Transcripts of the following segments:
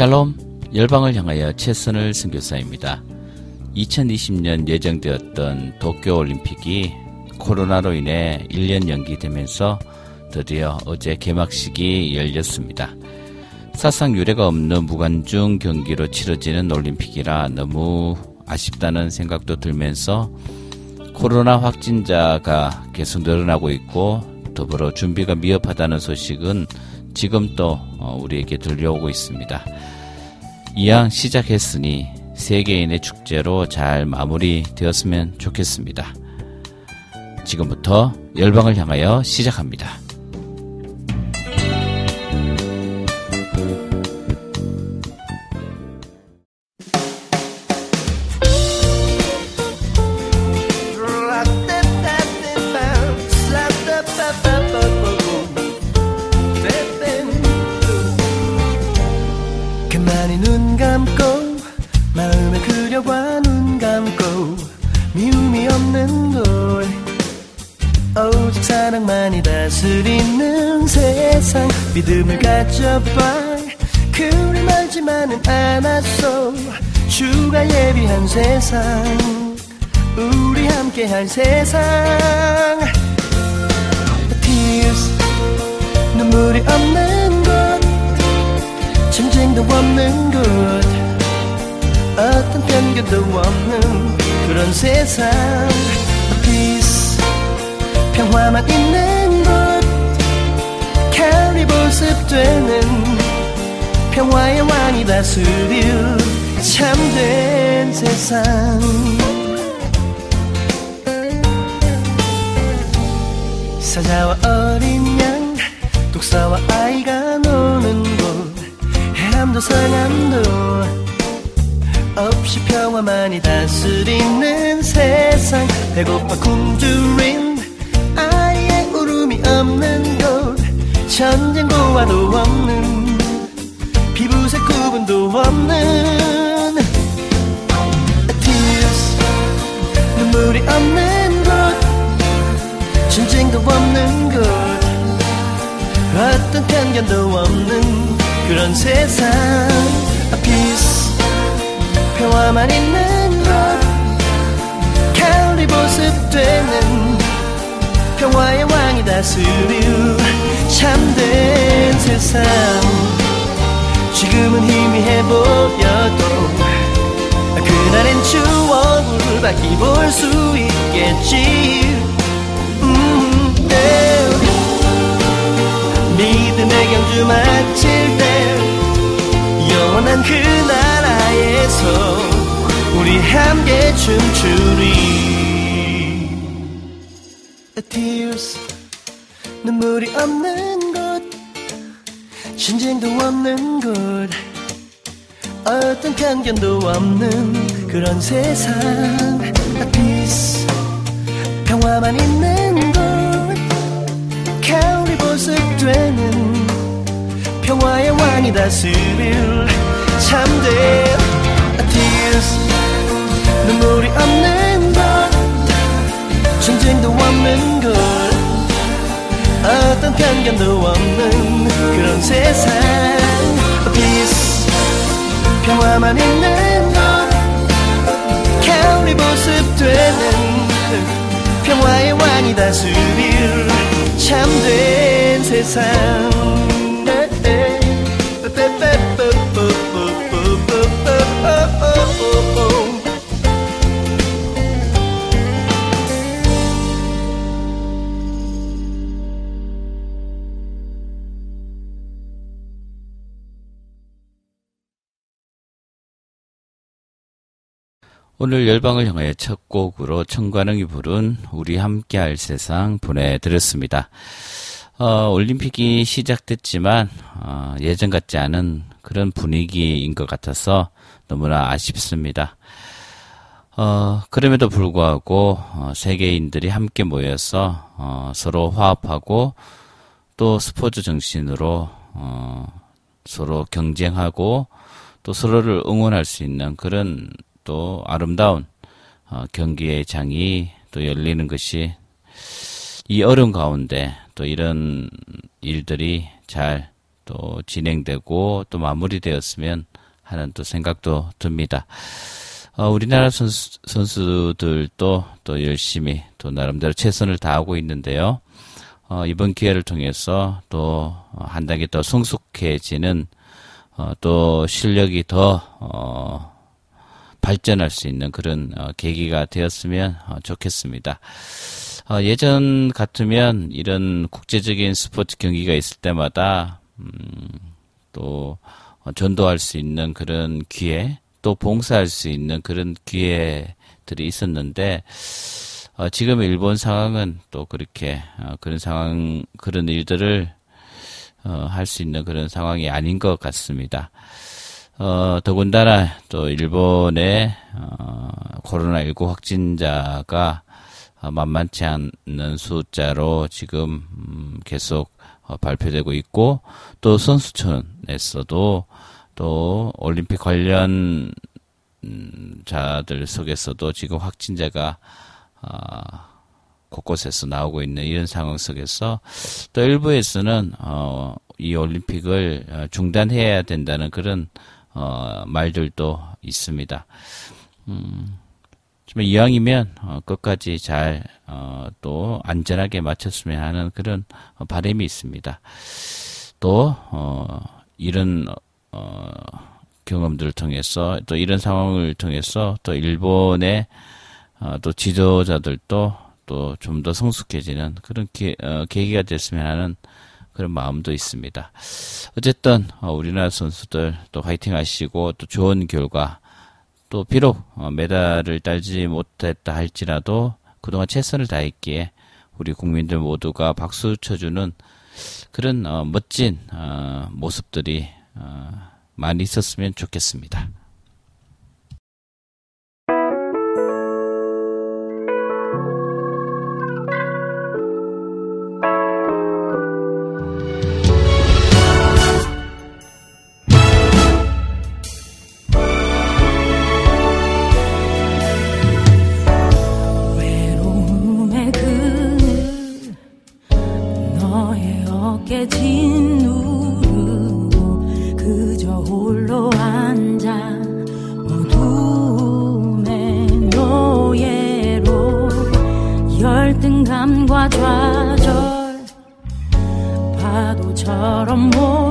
샬롬 열방을 향하여 최선을 선교사입니다. 2020년 예정되었던 도쿄 올림픽이 코로나로 인해 1년 연기되면서 드디어 어제 개막식이 열렸습니다. 사상 유례가 없는 무관중 경기로 치러지는 올림픽이라 너무 아쉽다는 생각도 들면서 코로나 확진자가 계속 늘어나고 있고 더불어 준비가 미흡하다는 소식은 지금 또 어, 우리에게 들려오고 있습니다. 이왕 시작했으니 세계인의 축제로 잘 마무리되었으면 좋겠습니다. 지금부터 열방을 향하여 시작합니다. 세상 우리 함께할 세상. Tears 눈물이 없는 곳 전쟁도 없는 곳 어떤 편견도 없는 그런 세상. Peace 평화만 있는 곳 가을이 보습되는 평화의 왕이 다스릴 참된 세상. 사자와 어린 양 독사와 아이가 노는 곳 해남도 서남도 없이 평화만이 다스리는 세상. 배고파 굶주린 아이의 울음이 없는 곳 전쟁고와도 없는 피부색 구분도 없는 눈물이 없는 곳 전쟁도 없는 곳 어떤 편견도 없는 그런 세상. Peace 평화만 있는 곳 가을이 보습되는 평화의 왕이 다스릴 참된 세상. 지금은 희미해 보여도 그날엔 추 밝히 볼수 있겠지 음, 네. 믿음의 경주 마칠 때 영원한 그 나라에서 우리 함께 춤추리 Tears 눈물이 없는 곳 전쟁도 없는 곳 어떤 편견도 없는 그런 세상 Peace 평화만 있는 곳. 가을이 보습되는 평화의 왕이 다스릴 참된 Tears 눈물이 없는 곳. 전쟁도 없는 곳. 어떤 편견도 없는 그런 세상 Peace 평화만 있는 곳 가을이 보습되는 평화의 왕이 다스릴 참된 세상 오늘 열방을 향하여 첫 곡으로 청관영이 부른 우리 함께할 세상 보내드렸습니다. 어, 올림픽이 시작됐지만 어, 예전 같지 않은 그런 분위기인 것 같아서 너무나 아쉽습니다. 어, 그럼에도 불구하고 어, 세계인들이 함께 모여서 어, 서로 화합하고 또 스포츠 정신으로 어, 서로 경쟁하고 또 서로를 응원할 수 있는 그런 또 아름다운 어, 경기의 장이 또 열리는 것이 이 어려운 가운데 또 이런 일들이 잘 또 진행되고 또 마무리되었으면 하는 또 생각도 듭니다. 어, 우리나라 선수, 선수들도 또 열심히 또 나름대로 최선을 다하고 있는데요. 어, 이번 기회를 통해서 또 한 단계 더 성숙해지는 어, 또 실력이 더 어, 발전할 수 있는 그런 어, 계기가 되었으면 어, 좋겠습니다. 어, 예전 같으면 이런 국제적인 스포츠 경기가 있을 때마다 음, 또 어, 전도할 수 있는 그런 기회, 또 봉사할 수 있는 그런 기회들이 있었는데 어, 지금 일본 상황은 또 그렇게 어, 그런 상황 그런 일들을 어, 할 수 있는 그런 상황이 아닌 것 같습니다. 어, 더군다나 또 일본의 어, 코로나19 확진자가 어, 만만치 않는 숫자로 지금 음, 계속 어, 발표되고 있고 또 선수촌에서도 또 올림픽 관련 음, 자들 속에서도 지금 확진자가 아, 곳곳에서 나오고 있는 이런 상황 속에서 또 일부에서는 어, 이 올림픽을 중단해야 된다는 그런 어, 말들도 있습니다. 음, 정말 이왕이면 어, 끝까지 잘 어, 또 안전하게 마쳤으면 하는 그런 어, 바람이 있습니다. 또 어, 이런 어, 경험들을 통해서 또 이런 상황을 통해서 또 일본의 어, 또 지도자들도 또 좀 더 성숙해지는 그런 기, 어, 계기가 됐으면 하는 그런 마음도 있습니다. 어쨌든 어, 우리나라 선수들 또 화이팅 하시고 또 좋은 결과 또 비록 어, 메달을 따지 못했다 할지라도 그동안 최선을 다했기에 우리 국민들 모두가 박수 쳐주는 그런 어, 멋진 어, 모습들이 어, 많이 있었으면 좋겠습니다. 좌절 파도처럼 몰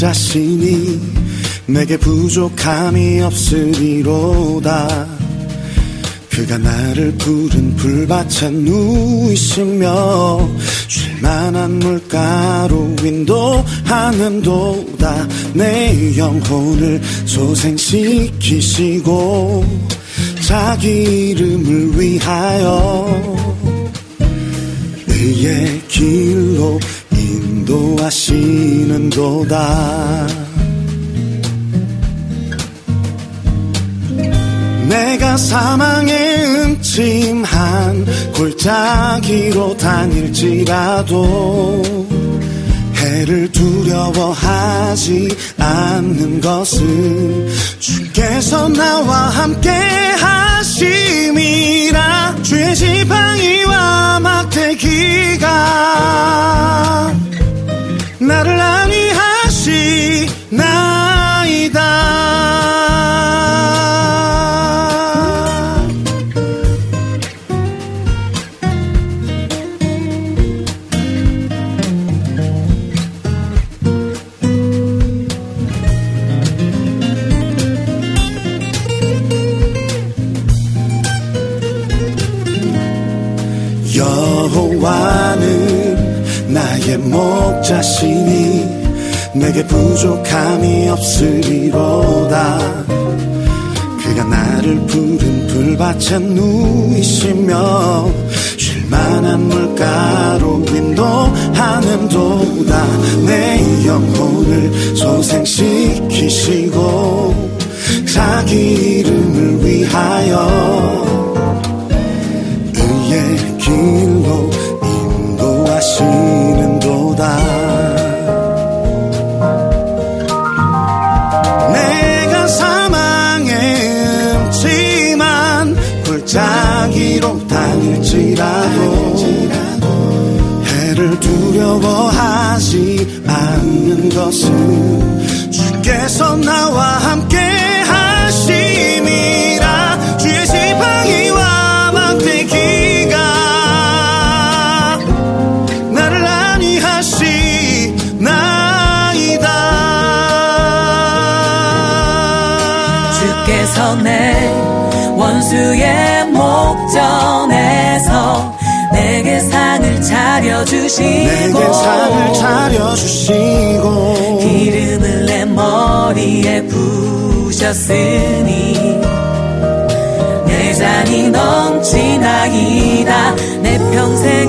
자신이 내게 부족함이 없으리로다. 그가 나를 푸른 불밭에 누이시며 쉴만한 물가로 인도하는 도다. 내 영혼을 소생시키시고 자기 이름을 위하여. 의의 길로 인도하시는도다. 내가 사망의 음침한 골짜기로 다닐지라도 해를 두려워하지 않는 것은 주께서 나와 함께 하심이라. 주의 지팡이와 막대기가 나를 안위하시나 목자시니 내게 부족함이 없으리로다. 그가 나를 푸른 불밭에 누이시며 쉴만한 물가로 인도하는 도다. 내 영혼을 소생시키시고 자기 이름을 위하여 의의 길 다닐지라도 해를 두려워하지 않는 것은 주께서 나와 함께 목전에서 내게 상을 차려주시고 내게 상을 차려주시고 기름을 내 머리에 부으셨으니 내 잔이 넘치나이다. 내 평생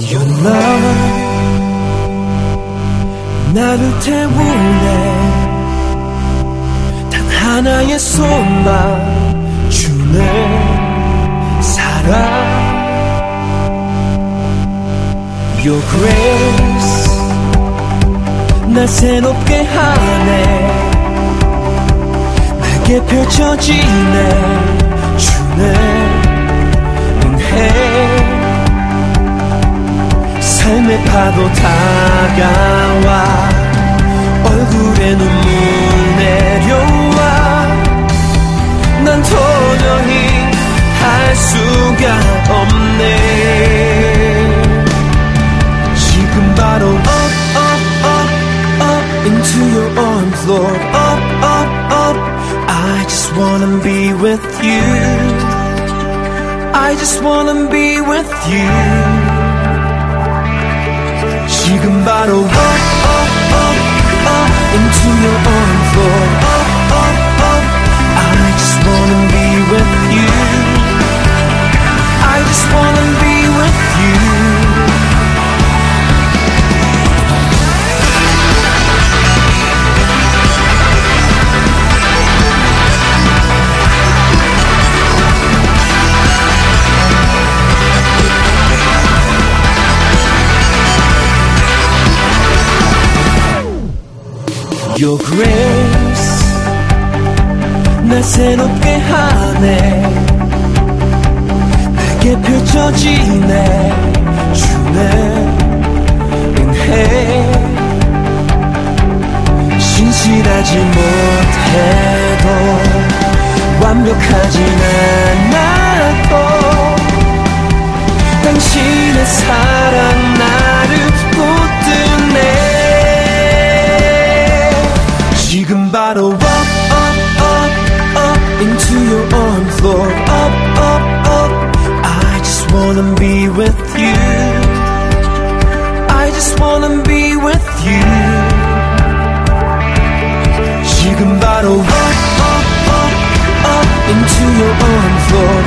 Your love 나를 태우네 단 하나의 손만 주네. 사랑. Your grace. 날 새롭게 하네. 내게 펼쳐지네. 주네. 은혜 삶의 파도 다가와 얼굴에 눈물 내려와 난 도저히 할 수가 없네 지금 바로 up up up up into your arms Lord up up up I just wanna be with you I just wanna be with you 지금 바로 up, up, up, up into your arms, Lord. Up, up, up. I just wanna be with you. I just wanna be Your grace 날 새롭게 하네. 내게 펼쳐지네. 주네. 은혜. 신실하지 못해도 완벽하진 않아도 당신의 사 wanna be with you. I just wanna be with you. You can bottle up, up, up, up into your own floor.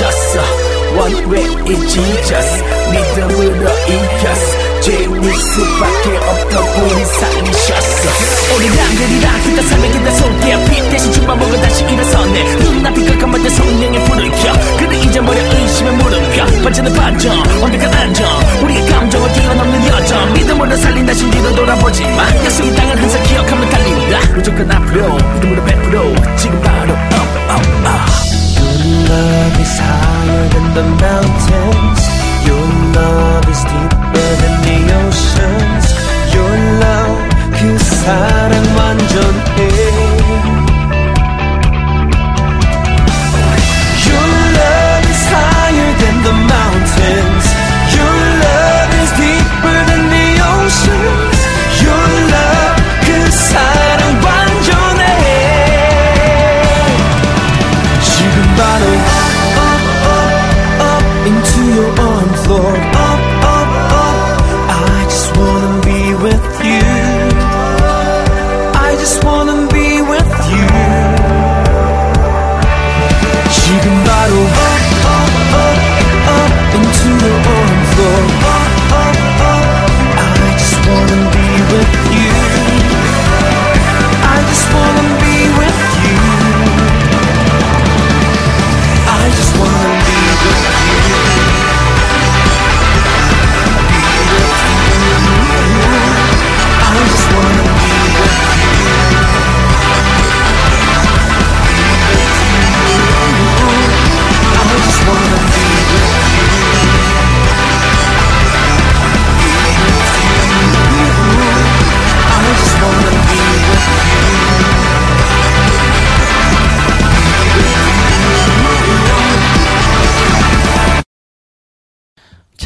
Way 잊지졌어 믿음으로 이겼어. 죄는 수밖에 없던 우리 살리셨어. 우리랑 그리랑 그다 삶의 그다 손길 빛 대신 죽만 먹어 다시 일어섰네. 눈앞이 깜깜한데 성령의 불을 켜. 그를 잊어버려 의심에 무릎 펴 번지는 반전 완벽한 안정. 우리의 감정을 뛰어넘는 여정. 믿음으로 살린다 신뒤로 돌아보지만 약속의 땅을 항상 기억하며 달린다. 무조건 앞으로. 믿음으로 베풀어. 지금 바로. up up up love is higher than the mountains. Your love is deeper than the oceans. Your love, 그 사랑 완전해.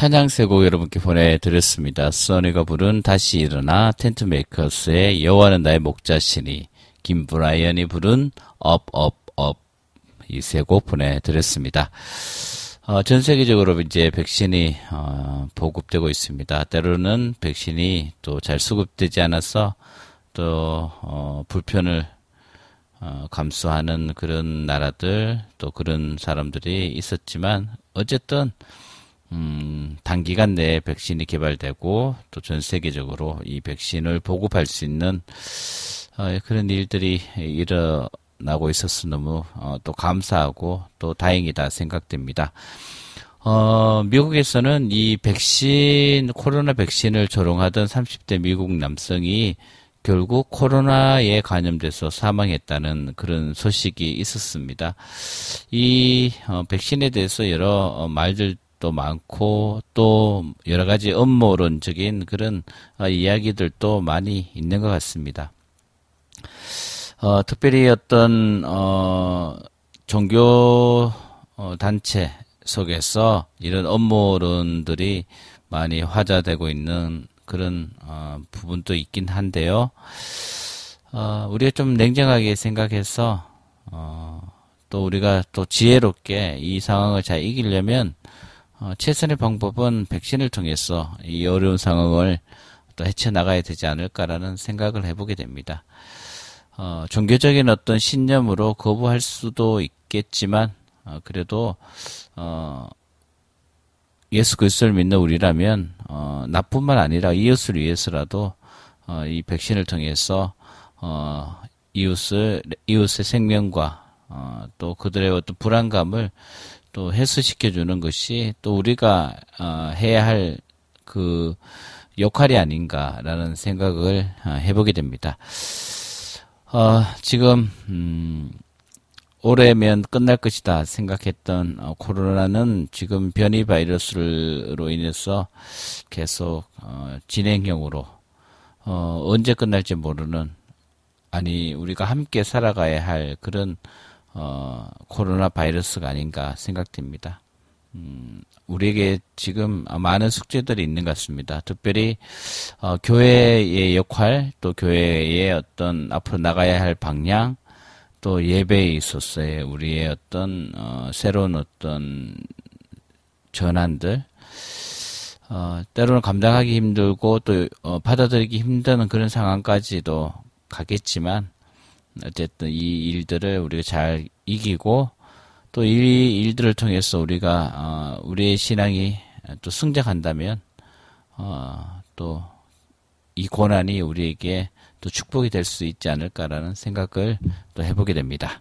찬양 세곡 여러분께 보내드렸습니다. 써니가 부른 다시 일어나 텐트 메이커스의 여호와는 나의 목자시니 김브라이언이 부른 Up Up Up 이 세 곡 보내드렸습니다. 어, 전 세계적으로 이제 백신이 어, 보급되고 있습니다. 때로는 백신이 또 잘 수급되지 않아서 또 어, 불편을 어, 감수하는 그런 나라들 또 그런 사람들이 있었지만 어쨌든 음, 단기간 내에 백신이 개발되고 또 전 세계적으로 이 백신을 보급할 수 있는 어, 그런 일들이 일어나고 있어서 너무 어, 또 감사하고 또 다행이다 생각됩니다. 어, 미국에서는 이 백신, 코로나 백신을 조롱하던 30대 미국 남성이 결국 코로나에 감염돼서 사망했다는 그런 소식이 있었습니다. 이 어, 백신에 대해서 여러 어, 말들 도 많고 또 여러 가지 음모론적인 그런 어, 이야기들도 많이 있는 것 같습니다. 어, 특별히 어떤 어, 종교 어, 단체 속에서 이런 음모론들이 많이 화자되고 있는 그런 어, 부분도 있긴 한데요. 어, 우리가 좀 냉정하게 생각해서 어, 또 우리가 또 지혜롭게 이 상황을 잘 이기려면 어, 최선의 방법은 백신을 통해서 이 어려운 상황을 또 헤쳐나가야 되지 않을까라는 생각을 해보게 됩니다. 어, 종교적인 어떤 신념으로 거부할 수도 있겠지만 어, 그래도 어, 예수 그리스도를 믿는 우리라면 어, 나뿐만 아니라 이웃을 위해서라도 어, 이 백신을 통해서 어, 이웃을 이웃의 생명과 어, 또 그들의 어떤 불안감을 또 해소시켜 주는 것이 또 우리가 어, 해야 할 그 역할이 아닌가라는 생각을 어, 해보게 됩니다. 어, 지금 음, 올해면 끝날 것이다 생각했던 어, 코로나는 지금 변이 바이러스로 인해서 계속 어, 진행형으로 어, 언제 끝날지 모르는 아니 우리가 함께 살아가야 할 그런 어, 코로나 바이러스가 아닌가 생각됩니다. 음, 우리에게 지금 많은 숙제들이 있는 것 같습니다. 특별히 어, 교회의 역할, 또 교회의 어떤 앞으로 나가야 할 방향, 또 예배에 있어서의 우리의 어떤 어, 새로운 어떤 전환들, 어, 때로는 감당하기 힘들고 또 어, 받아들이기 힘든 그런 상황까지도 가겠지만 어쨌든 이 일들을 우리가 잘 이기고 또 이 일들을 통해서 우리가 어, 우리의 신앙이 또 승작한다면 어, 또 이 고난이 우리에게 또 축복이 될 수 있지 않을까라는 생각을 또 해보게 됩니다.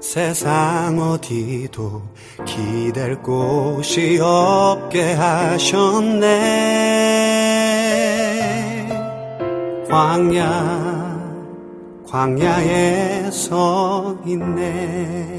세상 어디도 기댈 곳이 없게 하셨네. 광야 광야에 서 있네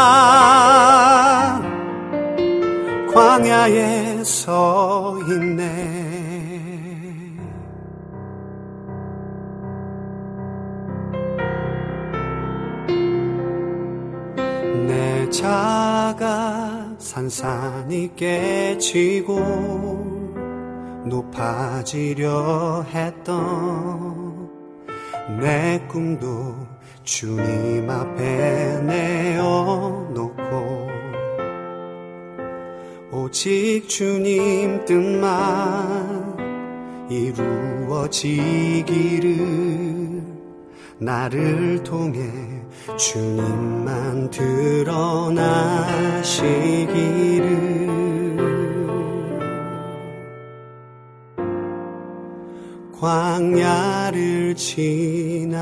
산산이 깨지고 높아지려 했던 내 꿈도 주님 앞에 내어놓고 오직 주님 뜻만 이루어지기를 나를 통해 주님만 드러나시기를. 광야를 지나며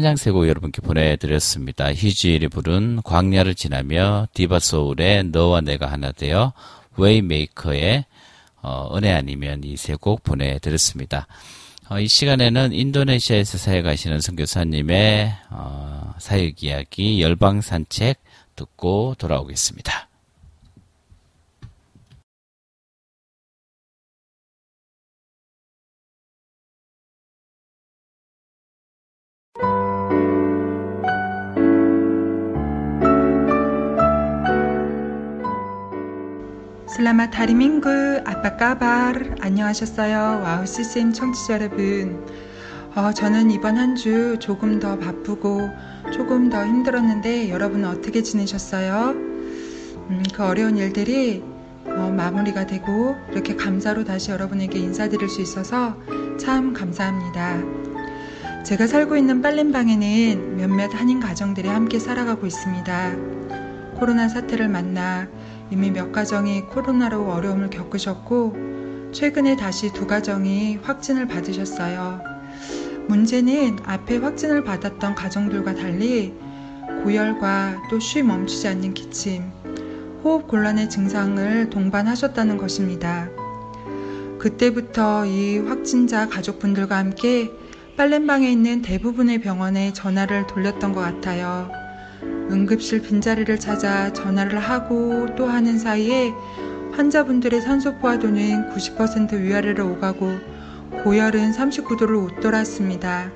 찬양세곡 여러분께 보내드렸습니다. 희지일이 부른 광야를 지나며 디바소울의 너와 내가 하나 되어 웨이메이커의 어, 은혜 아니면 이 세 곡 보내드렸습니다. 어, 이 시간에는 인도네시아에서 사역하시는 선교사님의 어, 사역 이야기 열방 산책 듣고 돌아오겠습니다. Selamat hari Minggu apa kabar 안녕하셨어요. 와우 CCM 청취자 여러분. 어, 저는 이번 한 주 조금 더 바쁘고 조금 더 힘들었는데 여러분은 어떻게 지내셨어요? 음, 그 어려운 일들이 어, 마무리가 되고 이렇게 감사로 다시 여러분에게 인사드릴 수 있어서 참 감사합니다. 제가 살고 있는 팔렘방에는 몇몇 한인 가정들이 함께 살아가고 있습니다. 코로나 사태를 만나 이미 몇 가정이 코로나로 어려움을 겪으셨고, 최근에 다시 두 가정이 확진을 받으셨어요. 문제는 앞에 확진을 받았던 가정들과 달리 고열과 또 쉬 멈추지 않는 기침, 호흡 곤란의 증상을 동반하셨다는 것입니다. 그때부터 이 확진자 가족분들과 함께 빨랜방에 있는 대부분의 병원에 전화를 돌렸던 것 같아요. 응급실 빈자리를 찾아 전화를 하고 또 하는 사이에 환자분들의 산소 포화도는 90% 위아래로 오가고 고열은 39도를 웃돌았습니다.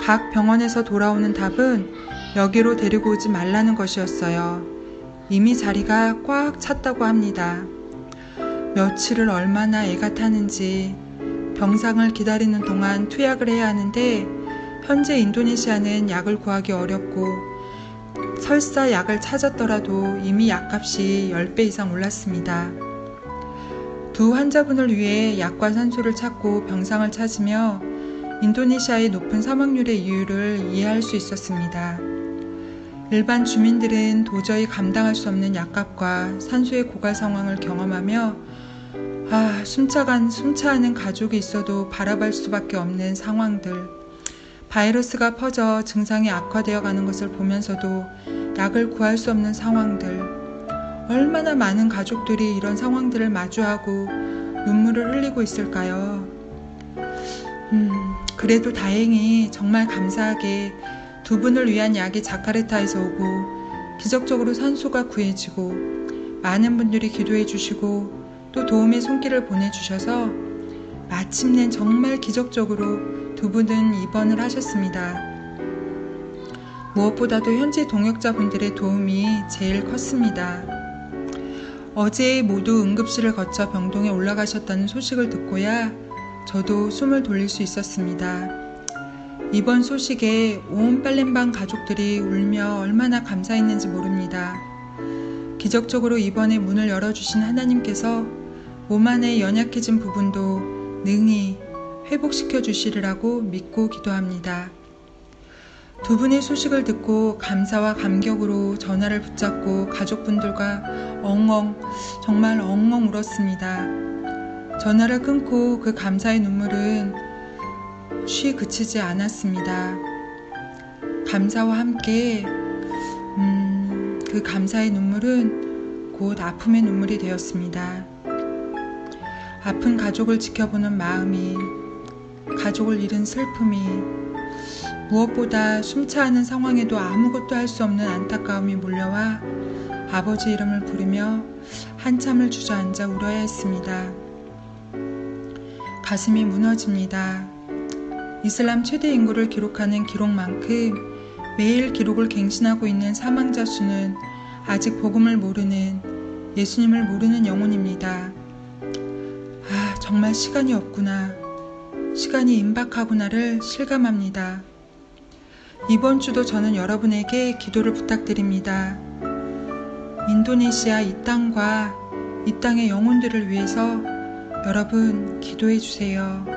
각 병원에서 돌아오는 답은 여기로 데리고 오지 말라는 것이었어요. 이미 자리가 꽉 찼다고 합니다. 며칠을 얼마나 애가 타는지 병상을 기다리는 동안 투약을 해야 하는데 현재 인도네시아는 약을 구하기 어렵고 설사 약을 찾았더라도 이미 약값이 10배 이상 올랐습니다. 두 환자분을 위해 약과 산소를 찾고 병상을 찾으며 인도네시아의 높은 사망률의 이유를 이해할 수 있었습니다. 일반 주민들은 도저히 감당할 수 없는 약값과 산소의 고갈 상황을 경험하며 아, 숨차간 숨차하는 가족이 있어도 바라볼 수밖에 없는 상황들. 바이러스가 퍼져 증상이 악화되어 가는 것을 보면서도 약을 구할 수 없는 상황들. 얼마나 많은 가족들이 이런 상황들을 마주하고 눈물을 흘리고 있을까요? 음, 그래도 다행히 정말 감사하게 두 분을 위한 약이 자카르타에서 오고 기적적으로 산소가 구해지고 많은 분들이 기도해 주시고 또 도움의 손길을 보내주셔서 마침내 정말 기적적으로 두 분은 입원을 하셨습니다. 무엇보다도 현지 동역자분들의 도움이 제일 컸습니다. 어제 모두 응급실을 거쳐 병동에 올라가셨다는 소식을 듣고야 저도 숨을 돌릴 수 있었습니다. 이번 소식에 온 빨렘방 가족들이 울며 얼마나 감사했는지 모릅니다. 기적적으로 이번에 문을 열어주신 하나님께서 몸 안에 연약해진 부분도 능히 회복시켜 주시리라고 믿고 기도합니다. 두 분의 소식을 듣고 감사와 감격으로 전화를 붙잡고 가족분들과 엉엉, 정말 엉엉 울었습니다. 전화를 끊고 그 감사의 눈물은 쉬 그치지 않았습니다. 감사와 함께, 음, 그 감사의 눈물은 곧 아픔의 눈물이 되었습니다. 아픈 가족을 지켜보는 마음이, 가족을 잃은 슬픔이, 무엇보다 숨차하는 상황에도 아무것도 할 수 없는 안타까움이 몰려와 아버지 이름을 부르며 한참을 주저앉아 울어야 했습니다. 가슴이 무너집니다. 이슬람 최대 인구를 기록하는 기록만큼 매일 기록을 갱신하고 있는 사망자 수는 아직 복음을 모르는 예수님을 모르는 영혼입니다. 아, 정말 시간이 없구나. 시간이 임박하구나를 실감합니다. 이번 주도 저는 여러분에게 기도를 부탁드립니다. 인도네시아 이 땅과 이 땅의 영혼들을 위해서 여러분 기도해 주세요.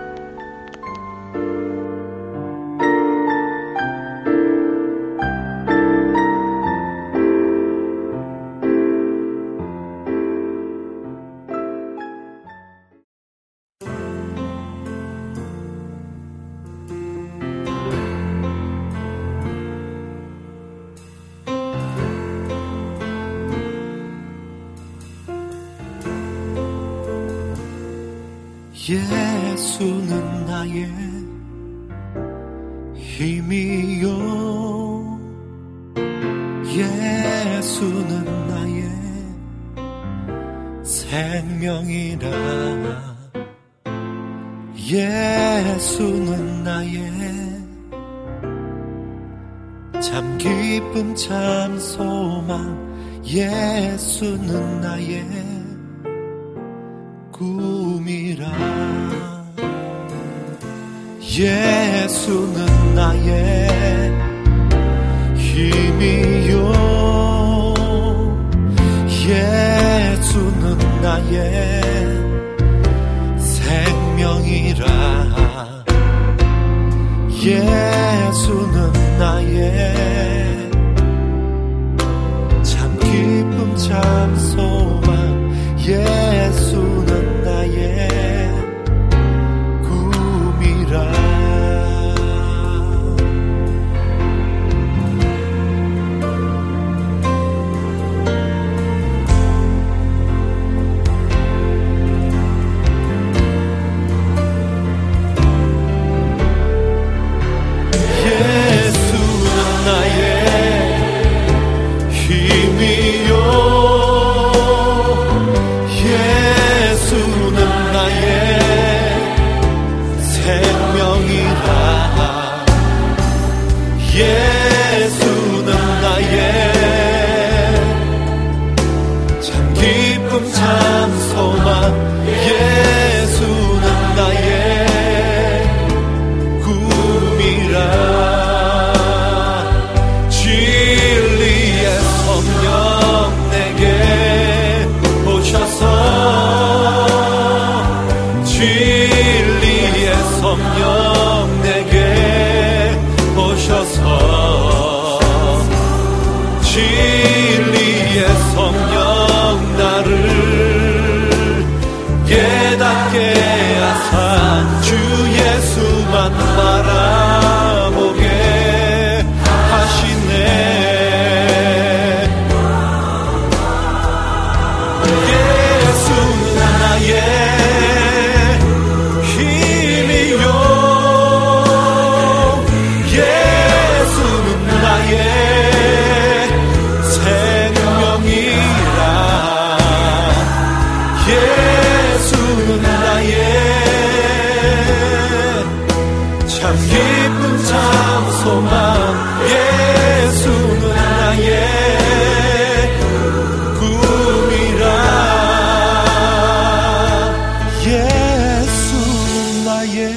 나의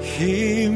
힘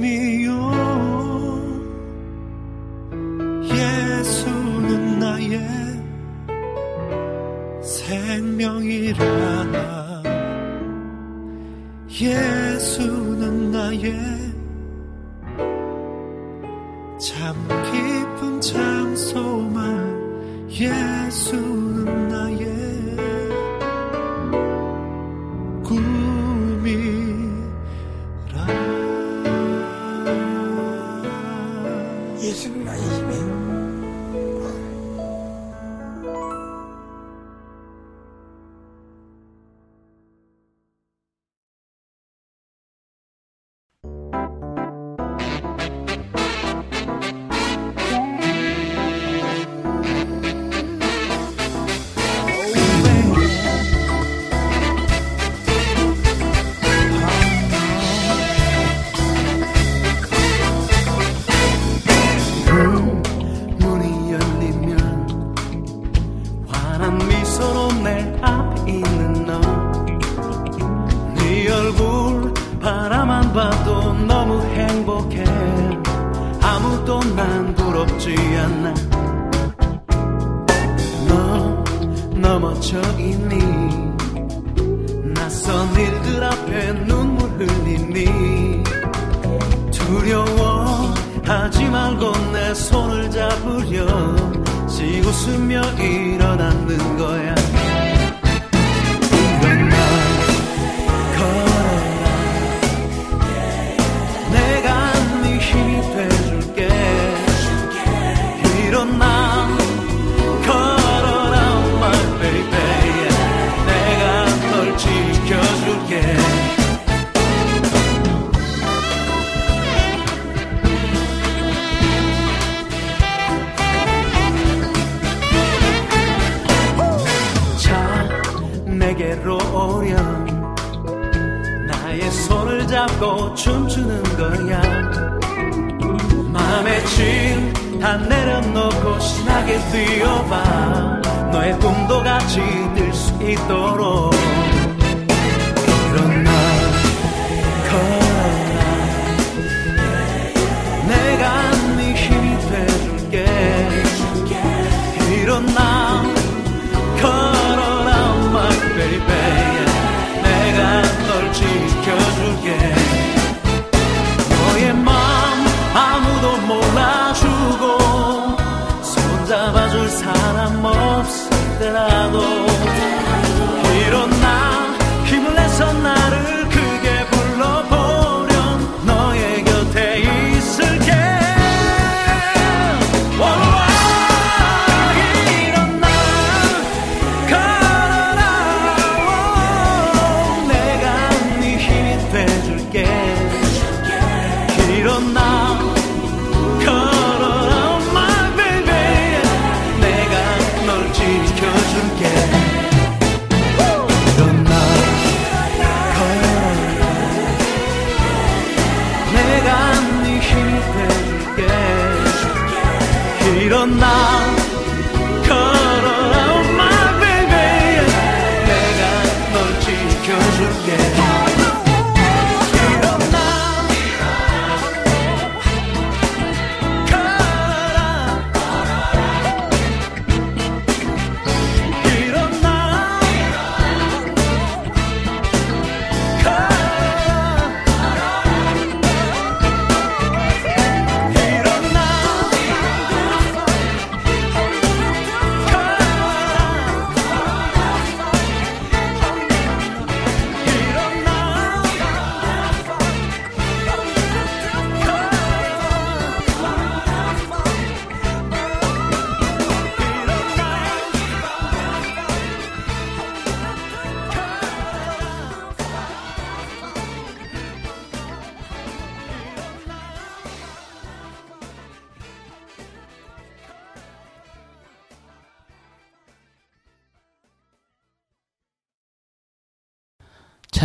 should look at.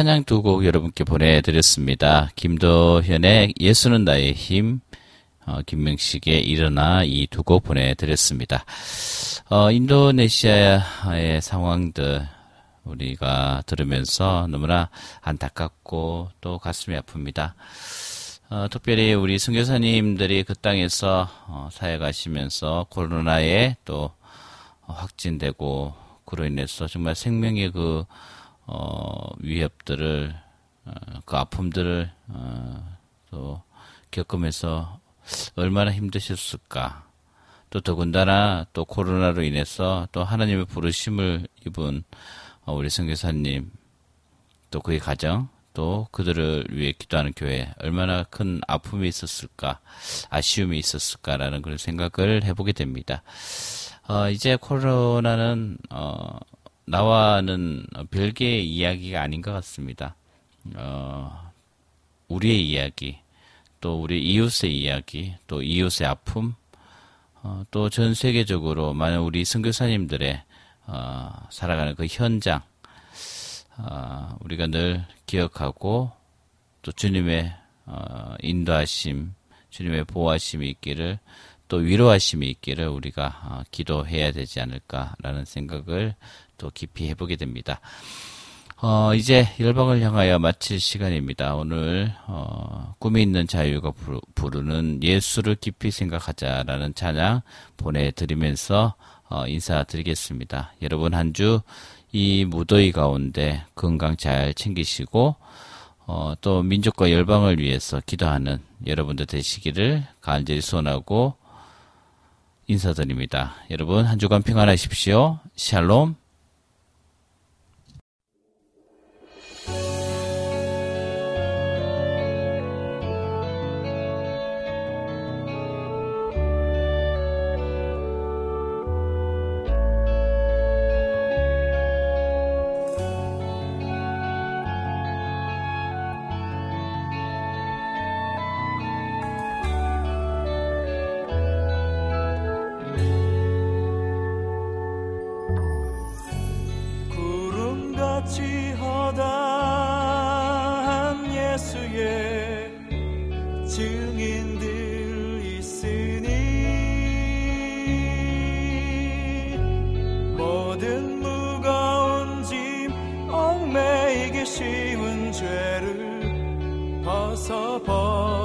찬양 두 곡 여러분께 보내드렸습니다. 김도현의 예수는 나의 힘, 어, 김명식의 일어나 이 두 곡 보내드렸습니다. 어, 인도네시아의 상황들 우리가 들으면서 너무나 안타깝고 또 가슴이 아픕니다. 어, 특별히 우리 선교사님들이 그 땅에서 어, 사역하시면서 코로나에 또 확진되고 그로 인해서 정말 생명의 그 어, 위협들을 어, 그 아픔들을 어, 또 겪으면서 얼마나 힘드셨을까. 또 더군다나 또 코로나로 인해서 또 하나님의 부르심을 입은 어, 우리 선교사님 또 그의 가정 또 그들을 위해 기도하는 교회 얼마나 큰 아픔이 있었을까 아쉬움이 있었을까라는 그런 생각을 해보게 됩니다. 어, 이제 코로나는 어, 나와는 별개의 이야기가 아닌 것 같습니다. 어, 우리의 이야기, 또 우리 이웃의 이야기, 또 이웃의 아픔, 어, 또 전 세계적으로 많은 우리 선교사님들의 어, 살아가는 그 현장, 어, 우리가 늘 기억하고 또 주님의 어, 인도하심, 주님의 보호하심이 있기를 또 위로하심이 있기를 우리가 어, 기도해야 되지 않을까라는 생각을 또 깊이 해보게 됩니다. 어, 이제 열방을 향하여 마칠 시간입니다. 오늘 어, 꿈이 있는 자유가 부르는 예수를 깊이 생각하자라는 찬양 보내드리면서 어, 인사드리겠습니다. 여러분 한 주 이 무더위 가운데 건강 잘 챙기시고 어, 또 민족과 열방을 위해서 기도하는 여러분들 되시기를 간절히 소원하고 인사드립니다. 여러분 한 주간 평안하십시오. 샬롬. 죄를 벗어버